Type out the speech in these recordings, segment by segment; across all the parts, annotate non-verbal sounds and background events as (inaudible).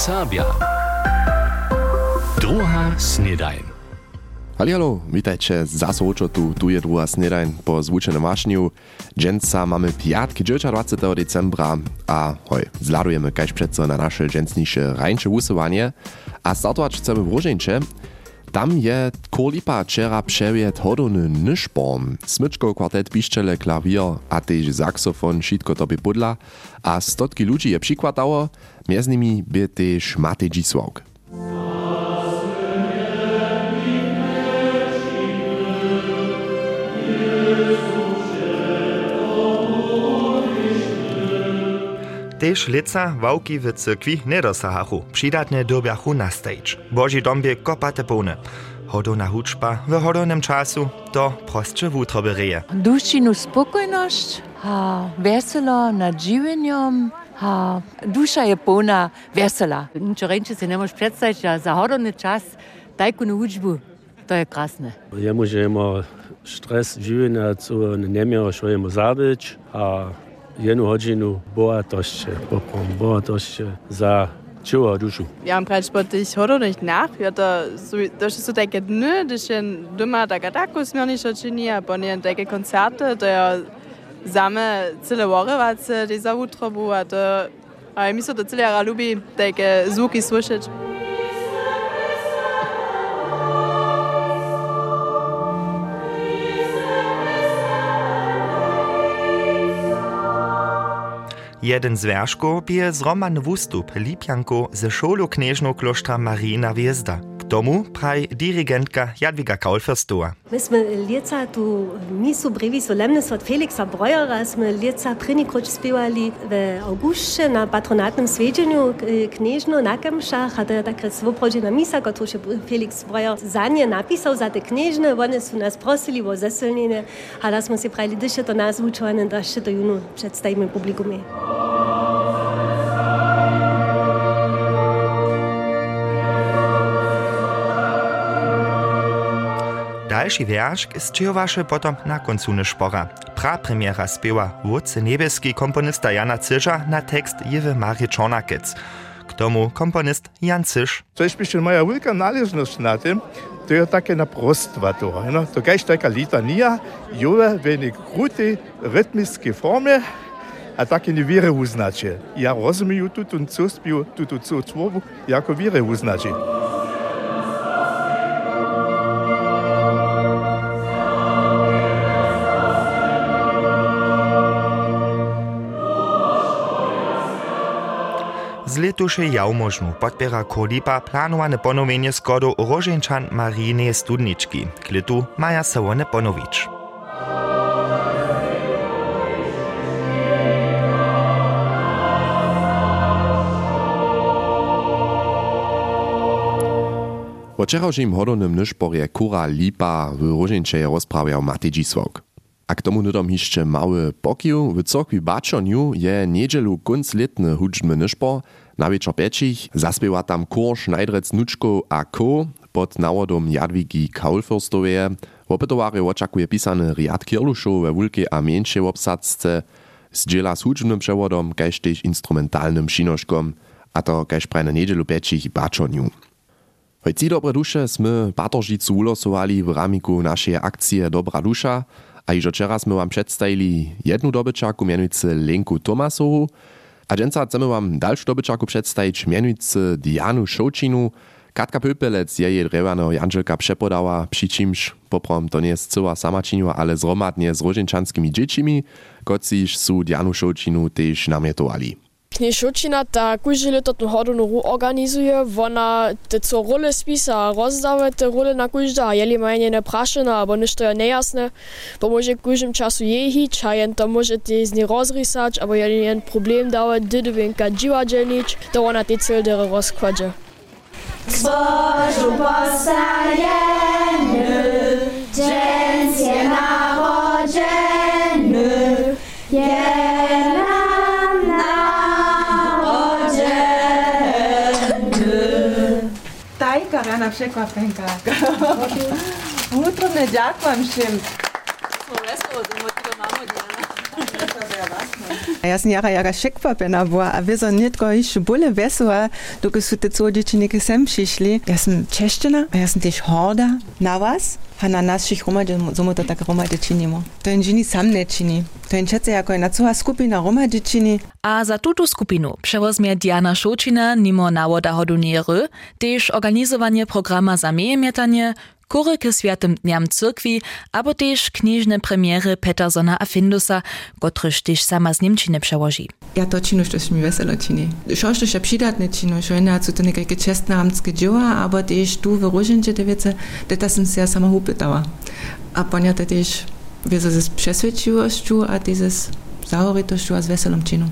Serbia. Druga snedajn. Halo, witajcie zaso uczo tu, tu je druga snedajn po zvučenom mašnju. Dženca mamy piatki 20. decembra a hoj, zladujemy kaž přeco na naše džencniše rajnče vusovanie a startować chcemy w Różeńcze, tam je Kolipa wczera przewiet hodony nyszborm. Smyczko kwartet piszczele klawier, a też saksofon wszystko tobie pudla, a stotki ludzi je przykładało, między nimi by też Matej Dzisławk. tež leca vauki v cerkvi ne dosahahu, přidatne dobjahu na stage. Božji dom je kopate polne. Hodovna hučba v hodovnem času to prostše v utrobe reje. Duščinu spokojnost, a veselo nad življenjem, a duša je polna vesela. Če rečeš, si ne moreš predstavljati, da za hodovni čas tajkuno učbo, to je krasno. Ja, možemo stres življenja, ne moremo šojemo zaveč, a jednu hodinu boatošče, popom boatošče za čuva dušu. Ja vam kažeš po tih horodnih nahvjata, to što su teke dne, da še doma taka tako smjoniša činija, po nije teke koncerte, to je zame cele vorovace, ti za utrobu, a to... A mi se to cijela ljubi, teke zvuki slušati. Jeden z wierzchów bije zromany wustup Lipjanko ze szolu knieżną klosztra Marina Wiezda. K tomu praj dirigentka Jadwiga Kaulferstoa. My sme lieca tu misu brevi solemne od Felixa Brojera, sme lieca první kroč spievali v auguste na patronátnom svedeniu kniežno na Kemšach a to je taká svobodná misa, ktorú Felix Brojer za ne napísal za te kniežne, one sú nás prosili o zesilnenie a da sme si prajli dyše to učované, da ešte to junu predstavíme publikume. Dalszy wierszk zczyjowaše potom na końcu szpora. Pra premiera spiewa wódce niebieski komponista Jana Cyża na tekst Jewy Marii Czornakec. K tomu komponist Jan Cyż. To jest myślę moja wielka należność na tym, to jest takie naprostwa to. No, to jest taka litania, jowe w jednej krótkiej, rytmiskiej formie, a takie niewiele uznacie. Ja rozumiem tu, tu, co spił, tu, tu, jako uznacie. Letušej jałmożnu podbiera Kolipa planowane ponowienie skodu Rożeńczan Mariny Studniczki. Klitu maja Sawone ponowić. Po včerajším hodownym nyszporje Kura Lipa w Różeńcze rozprawiał Matej Dzisławk. A k tomu nudom jeszcze mały pokił w cokwi Baczoniu je niedzielu kunc letny hudżny nyszpor, na wieczor peczich zaspiewa tam kor Schneidrec Nuczko a Ko pod nawodom Jadwigi Kaulfürstowie. Opytowary oczakuje pisany Riad Kirluszow we wulkie a mniejszej obsadzce z dziela z przewodom, kaž instrumentalnym šinoškom, a to kaž prajne niedzielu peczich Baczoniu. Hojci dobre duše sme Patoržicu ulosovali v ramiku našej akcie Dobra duša a iž včera sme vám predstavili jednu dobyčaku mianujúce Lenku a dženca chceme vám dalšiu dobyčaku predstaviť mianujúce Dianu Šoučinu. Katka Pöpelec je jej drevano Janželka přepodała, přičímž poprom to nie jest cyła sama činua, ale zromadnie z roženčanskými džečimi, kociž sú Dianu Šoučinu tež namietovali. Kniešočina ta kúži leto tú hodinu ru organizuje, ona te co role spisa rozdáva te role na kúžda a jeli majú ne prašené, alebo nešto je nejasné, pomôže kúžim času jehič a jen to môže tie z nej rozrysať, alebo jeli jen problém dávať, dydy vienka divadelnič, to ona tie cildere rozkładže. Zbożu postajemy, je narodzeny, jajka, rána překvapenka. Vnútorne ďakujem všem. Smo veselo, da imamo tega mamo dňana. Ja sam jara jara šekvapena była, a wy so nitko jeszcze bóle wesoła, dokąd są te co dziewczynki sem przyszli. Ja sam czeszczyna, a ja sam też horda na was. A na naszych romadzie, zomu to tak romady czynimo. To jen dżini sam nie czyni. To jen czece jako jedna cała skupina romady czyni. A za tutu skupinu przewozmie Diana Šočina nimo nawoda hoduniery, też organizowanie programa za miejemietanie, kury k Świętym Dniam Cyrkwi, abo też knieżne premiery Petersona a Findusa, kotryż też sama z Niemczyny przełoży. Ja to činu, što mi veselo čini. Šo što še přidatne činu, šo jedna su to nekajke čestne amtske dživa, aber tež tu v Ruženče te vece, da ta sam se ja sama upytała. A ponia te tež wiedzę ze przesvědčivošću a ty ze zahoritošću a z veselom činu.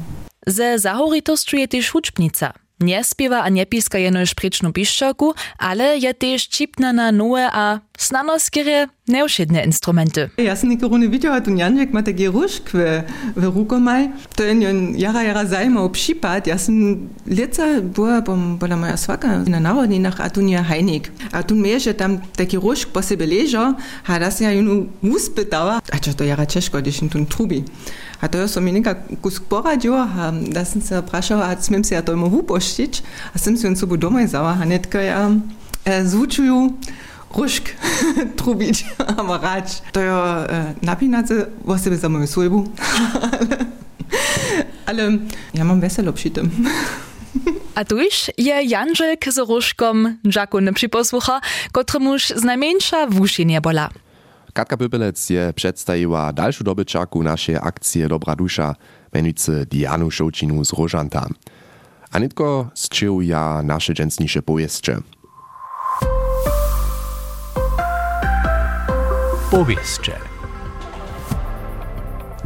Ze zahoritostju je też hučbnica. Nie spiewa a nie piska jenož prečnu piščaku, ale je też čipna na nowe a snano skierie neušedne instrumenty. Ja sam neke rune widziała, tu Janjek ma takie różkwy w rukomaj. To jen jara jara zajmował przypad. Ja sam leca była, bom, bola moja swaka na narodninach, a tu nie hajnik. A tu mnie, że tam taki różk po sobie leżał, a das ja junu mus pytała. A čo to jara ciężko, gdyż tu trubi. A to som mi neka kusk poradził, a da sam se prašał, a smiem se ja to imu a sam (laughs) (laughs) se on sobu domaj zała, a netka ja e, zvučuju różk trubić, aber rać. To ja e, napinace o sobie za moją słujbu. (laughs) ale, ale ja mam weselo przy tym. A tuż je Janželk z różkom Jacku nie przyposłucha, kotremuż z najmniejsza w uszy nie bola. Katka Pypelec je przedstawiła dalszą dobyczaku naszej akcji Dobra Dusza, menujcy Dianu Šočinu z Rožanta. A nitko zczył ja nasze dżęsniejsze powieście. Powieście.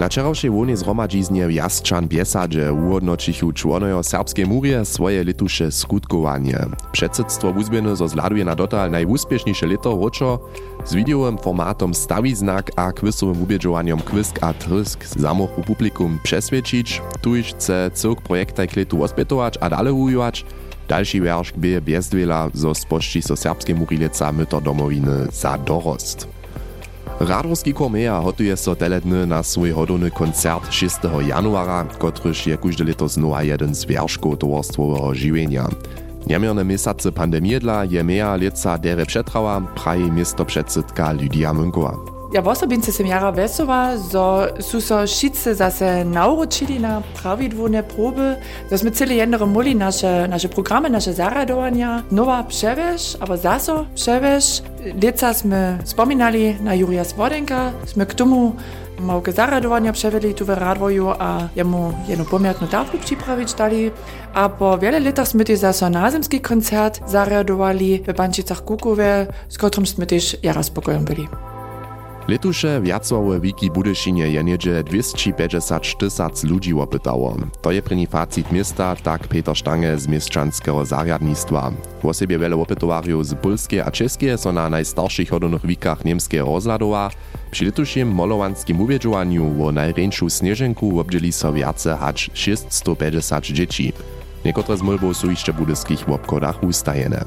Na wczorajszej łonie zhromadźiznie w Jastrzan Biesadze uhodnočichu członojo serbskiej murie swoje letusze skutkowanie. Przedsedztwo wuzbiene zo zladuje na dotal najúspěšniejsze leto roczo z videowym formatom Stawi znak a quizowym ubieżowaniem Quisk a Trysk zamochu publikum przesvědčić, tuż chce cyrk projektaj kletu ospětować a dale ujować, Další wierszk bie bezdwela, zo spošči so serbskie murileca myto domowiny za dorost. Radorski Kormeja hotuje so tele dny na swój hodowny koncert 6. januara, kotryż je kóżde leto znowa jeden z wierszków towarstwowego żywienia. Niemierne miesiące pandemii dla je meja leca dere przetrała, praji miasto przedsydka Lidia Münkowa. Ja osobince sem jara wesowa, zo su so wszyscy zase nauczyli na prawidłowne próby, zo sme celi jendere muli nasze, nasze programy, nasze zaradowania, nowa przewiesz, aber zaso przewiesz. Leca sme spominali na Jurija Svodenka, sme k tomu małke zaradowania przeweli tu w Radwoju, a jemu jedną pomiarkną taflu przyprawić dali. A po wiele latach sme też zaso nazemski koncert zaradowali w Bančicach Kukowie, z którym sme też jara spokojem byli. Letuše viacowe wiki Budyšinie je niedzie 250 tysac ludzi opytało. To je prini facit miasta, tak Peter Stange z mieszczanskeho zariadnictwa. W osobie wiele opytowariów z Polskie a Czeskie są na najstarszych hodownych wikach niemskie rozladowa. Przy letušim molowanskim uwiedżowaniu o najręczą snieżenku obdzieli so viace hacz 650 dzieci. Niektóre z molbów są jeszcze w budyskich obkodach ustajene.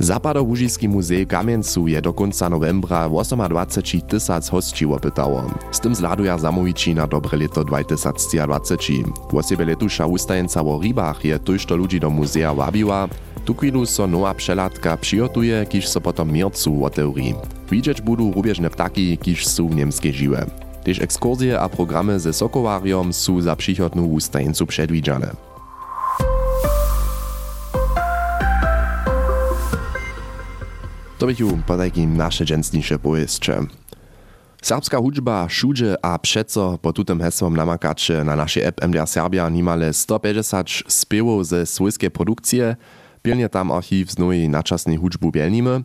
Zapadołużyski muzej Kamiencu je do końca novembra 28 tysac hostí opytało. Z tym zladuja zamowici na dobre leto 2023. W osobie letusza ustajenca o rybach je tojšto ludzi do muzeja wabiła. Tu chwilu so nowa przelatka przygotuje, kiż so potom miercu otewri. Widzieć budu rubieżne ptaki, kiż są w niemskie żywe. Też ekskursje a programy ze sokowariom są za przychodną ustajencu przedwidziane. To bychu po takim nasze dżęsniejsze powieście. Serbska hudźba všudzie a přeco po tutem heslom namakače na naszej app MDR Serbia nimale 150 spiewow ze swojskiej produkcje, pilnie tam archiv z nowej naczasnej hudźbu bielnimy,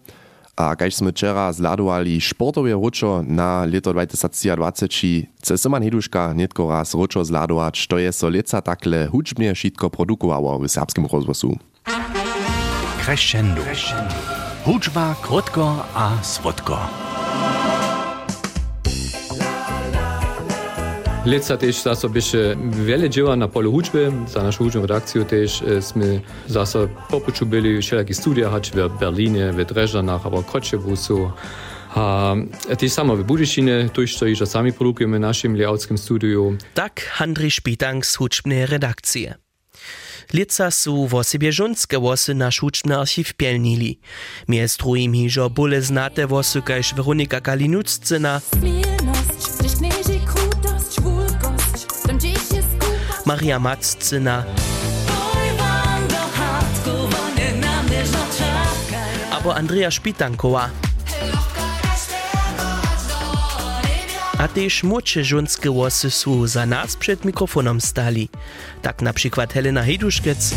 a kaž sme včera zladovali športové na leto 2023, chce Simon Heduška netko raz ručo zladować, to je so leca takle hudźbnie šitko produkowało w serbskim rozwosu. Crescendo. Hudźba krótko a słodko. Leca też zase byše wiele dzieła na polu hudźby, za naszą hudźbą redakcję też e, sme zase popuču byli wszelakie studia hać w Berlinie, w Dreżanach, aber Koczewusu, A tiež samo v Budyšine, to i sami produkujeme našim layoutskim studiu. Tak Handry Špitang z hučbnej redakcie. Lica su wo sobie żonskie wosy nasz huczny archiw pielnili. Miez drugim hižo bole znate wosy kaž Veronika Kalinuccyna, Maria Matzcyna, abo Andrea Špitankowa. A też młodsze żonskie włosy są za nas przed mikrofonem stali. Tak na przykład Helena Heduszkiec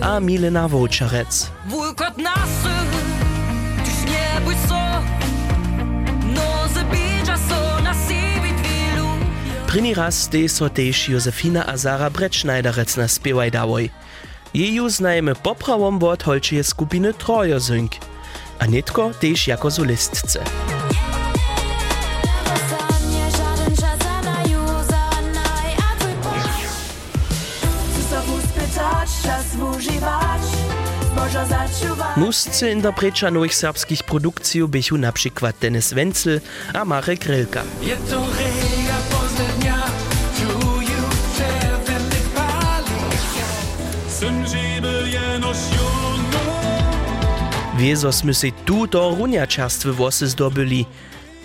a Milena Wołczarec. Wulkot nasy, tyś nie bój so, no zabidża so na siebie twilu. Raz tej so tež Josefina a Zara Bretschneiderec naspěvaj dawoj. Jeju znajemy poprawom wot holčeje skupiny Trojo Zynk. A netko tež jako solistce. Muscy interpreta nowych serbskich produkcji bychu na Denis Wenzel a Marek Rilka. Wieso sme si tu do runjačarstwy włosy zdobyli.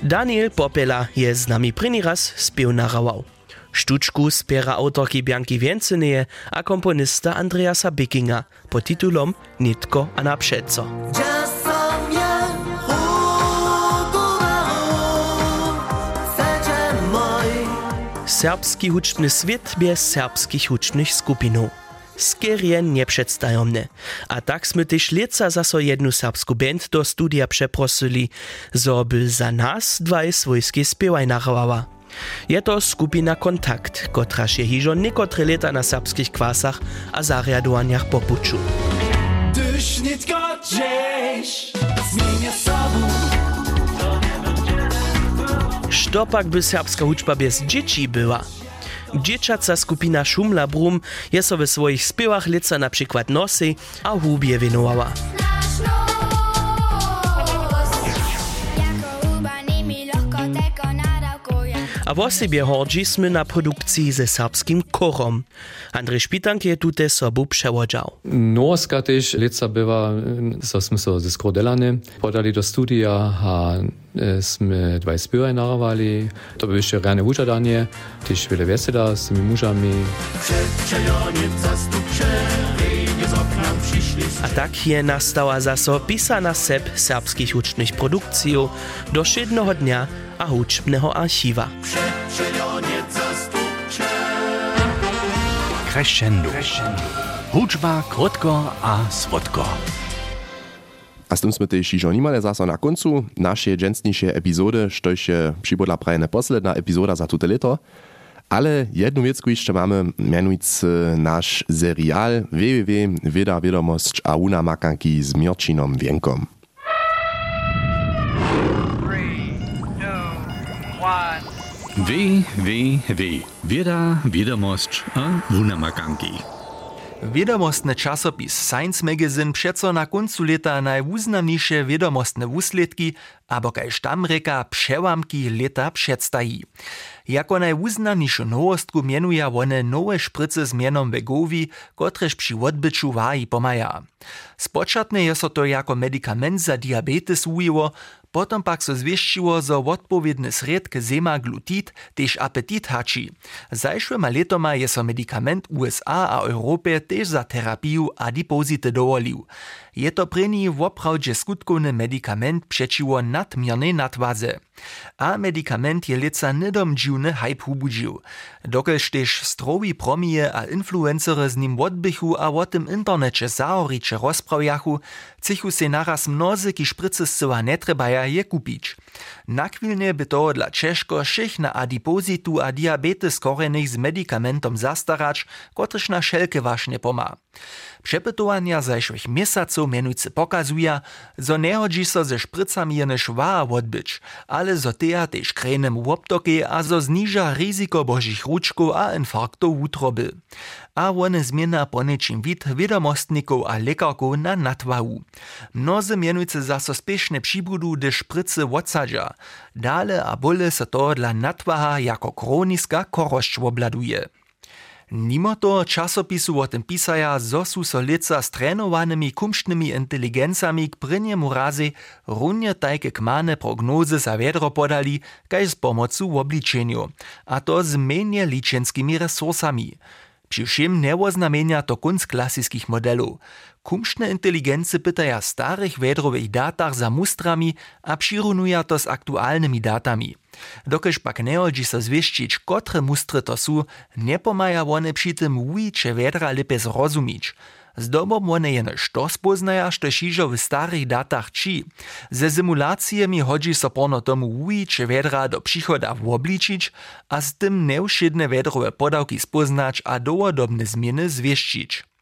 Daniel Popela je z nami první raz spiew narawał. Štučku spiera autorki Bianki Więceneje a komponista Andreasa Bickinga pod titulom Nitko a na przeco. Serbski huczny świat bez serbskich hucznych skupinów. Skierje nieprzedstawomne. A tak sme też leca zaso jednu serbsku band do studia przeprosili, zo by za nas dwaj swojskie spiewaj narwała. Je to skupina Kontakt, kotraž je hižo nekotre leta na serbskich kwasach a zariadowaniach popuczu. Tyś nitko gdzieś zmienia sobą. Štopak by serbska hučba bez dzieci była. Dzieciaca skupina Szumla Brum je so we swoich spiewach leca na przykład nosy a hubie winowała. A wosebie hordzismy na produkcji ze serbskim chorom. Andrzej Szpitank je tute sobu przełodział. Norska też leca bywa, so sme so ze Skrodelany podali do studia, a e, sme dwaj spievaj narawali. To by jeszcze rane uczadanie, też wiele wesela z tymi mużami. A tak je nastała zaso pisana sep serbskich hucznych produkcji do szydnego dnia a huczbnego archiwa. Crescendo. Hudžba, krotko a svodko. A z tym sme też iżo nimale na końcu naszej dżęsniejszej epizody, štož je přibodla prawie posledna epizoda za tute leto. Ale jednu wiecku jeszcze mamy, mianujcy nasz serial www. Wieda Wiadomość a una makanki z Mirčinom Wienkom. W, W, W. Wieda, wiadomość a wunamakanki. Wiedomostny czasopis Science Magazine przeco na końcu leta najwuznamniejsze wiedomostne wusledki, abo kaž tam reka przełamki leta przedstawi. Jako najwuznamniejszą nowostku mienuje one nowe szpryce z mianom Wegowi, kotreż przy odbyciu waji pomaja. Spočatne je so to jako medikament za diabetes ujiło, Potom pak so zviščivo za odpovedne sredke zema glutit, tež apetit hači. Zajšvema letoma je so medikament USA a Evrope tež za terapijo adipozite dovolil. Je to preni woprawdźe skutkowny medikament przeciwo nadmiernej nadwadze. A medikament je leca nidom dziwny hype hubudził. Dokelž tež strowi promije a influencery z nim odbychu a o tym internecie zaoriče rozprawjachu, cichu se naraz mnozy ki szprycy zsyła netrebaja je kupić. Nakwilnie by to dla Češko všich na adipozitu a diabetes korenych z medikamentom zastarać, kotryż na szelke właśnie poma. Przepytowania zajszłych miesaców ekspertów mianujcy pokazuje, zo nehodzi so ze špricami jene švá odbyć, ale zo teja tež krenem łoptoke a zo zniža riziko božich ručkov a infarktov útroby. A one zmiena ponečím vid vedomostnikov a lekarkov na natwahu. Mnozy mianujcy zaso spiešne přibudu, de šprice odsadža. Dale a bole se to dla natwaha jako kroniska korošč obladuje. Nimo to časopisu o tym pisaja, zo su so lica s trenowanymi kumštnymi inteligencami k prynjemu razy runje tajke kmane prognozy za wiedro podali, kaž z pomocu w obliczeniu, a to z menje liczenskimi resursami. Przy czym nie oznamienia to kunst klasyckich modelów. Kumštne inteligency pytaja starych wiedrowych datach za mustrami a přirunuja to z aktualnymi datami. Dokež pak nehodzi so zwieszczyć, kotre mustry to su, nie pomaja one przy tym ujcze wiedra lepiej zrozumieć. Zdobom one jene što spoznaja, što šižo starych datach či. Ze simulacjami hodzi so porno tomu wiedra do przychoda wobliczyć, a z tym neuszydne wiedrowe podawki spoznać a dowodobne zmiany zwieszczyć.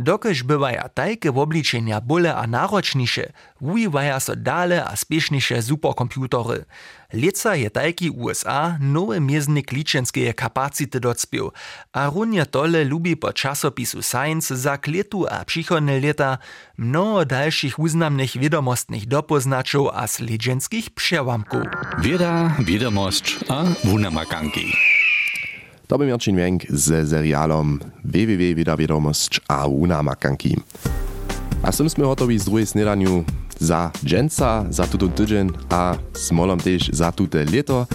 Dokež bywaja tajke wobliczenia bole a naročniše, wujiwaja so dale a spiešniše superkomputery. Leca je tajki USA nowy mieznik liczenskie kapacity docpił, a runie tole lubi po czasopisu Science za kletu a przychodne leta mnoho dalszych uznamnych wiadomostnych dopoznaczów a sledzenskich przełamków. Wieda, wiadomość a wunamakanki. To by Mirčin Wenk z serialom www Vida Wiadomość a Una Makanki. A sem sme hotovi z druhej snedaniu za dženca, za tuto tydzień, a smolom też za tute leto.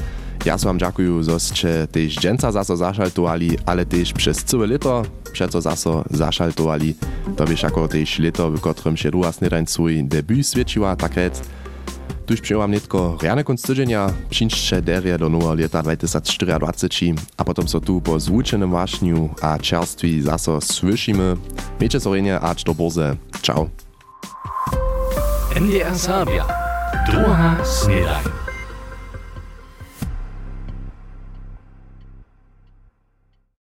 Ja wam dziękuję, że też dženca zaso zašaltovali, ale też przez całe leto, przeco zaso zašaltovali. To wiesz jako też leto, w którym się druga snedań swój debut świeciła, tak Tuž přeju netko riane konc tydzienia, přinčče derie do nowa leta 2024 a potom so tu po zvučenym wašniu a čerství zaso slyšíme. Miejcie sorenie a do borze. Ciao. NDR Sabia. Druga snedaj.